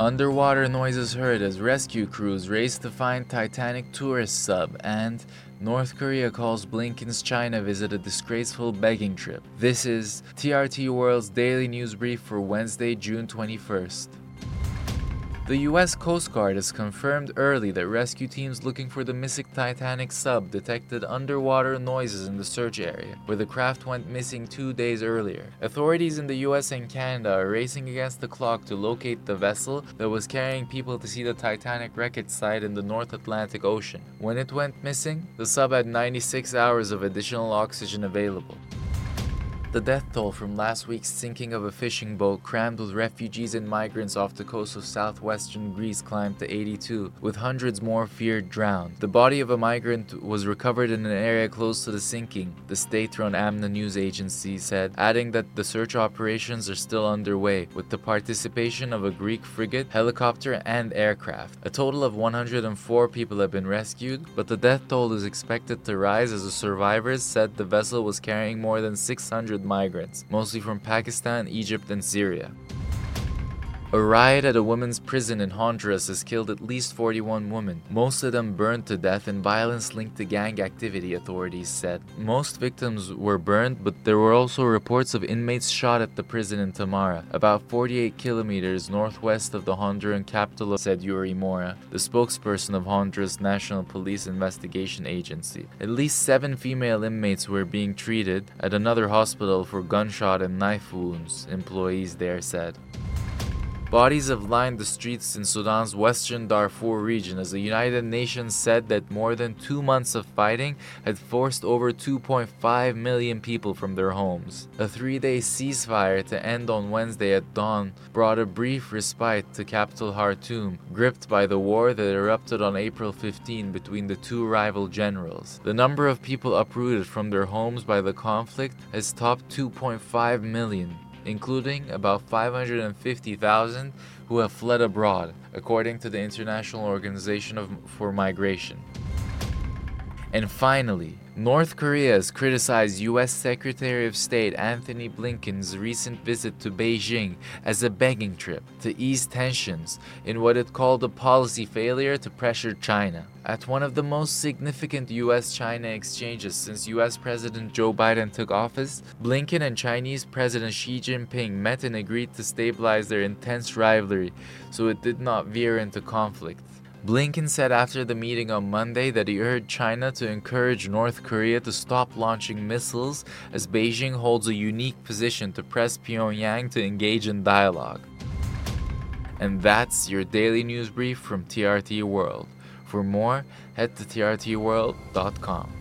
Underwater noises heard as rescue crews race to find Titanic tourist sub, and North Korea calls Blinken's China visit a disgraceful begging trip. This is TRT World's daily news brief for Wednesday, June 21st. The US Coast Guard has confirmed early that rescue teams looking for the missing Titanic sub detected underwater noises in the search area, where the craft went missing two days earlier. Authorities in the US and Canada are racing against the clock to locate the vessel that was carrying people to see the Titanic wreckage site in the North Atlantic Ocean. When it went missing, the sub had 96 hours of additional oxygen available. The death toll from last week's sinking of a fishing boat crammed with refugees and migrants off the coast of southwestern Greece climbed to 82, with hundreds more feared drowned. The body of a migrant was recovered in an area close to the sinking, the state run AMNA news agency said, adding that the search operations are still underway, with the participation of a Greek frigate, helicopter, and aircraft. A total of 104 people have been rescued, but the death toll is expected to rise as the survivors said the vessel was carrying more than 600 migrants, mostly from Pakistan, Egypt, and Syria. A riot at a women's prison in Honduras has killed at least 41 women, most of them burned to death in violence linked to gang activity, authorities said. Most victims were burned, but there were also reports of inmates shot at the prison in Tamara, about 48 kilometers northwest of the Honduran capital, said Yuri Mora, the spokesperson of Honduras National Police Investigation Agency. At least seven female inmates were being treated at another hospital for gunshot and knife wounds, employees there said. Bodies have lined the streets in Sudan's western Darfur region as the United Nations said that more than two months of fighting had forced over 2.5 million people from their homes. A three day ceasefire to end on Wednesday at dawn brought a brief respite to capital Khartoum, gripped by the war that erupted on April 15 between the two rival generals. The number of people uprooted from their homes by the conflict has topped 2.5 million including about 550,000 who have fled abroad, according to the International Organization for Migration. And finally, North Korea has criticized U.S. Secretary of State Antony Blinken's recent visit to Beijing as a begging trip to ease tensions in what it called a policy failure to pressure China. At one of the most significant US China exchanges since US President Joe Biden took office, Blinken and Chinese President Xi Jinping met and agreed to stabilize their intense rivalry so it did not veer into conflict. Blinken said after the meeting on Monday that he urged China to encourage North Korea to stop launching missiles as Beijing holds a unique position to press Pyongyang to engage in dialogue. And that's your daily news brief from TRT World. For more, head to trtworld.com.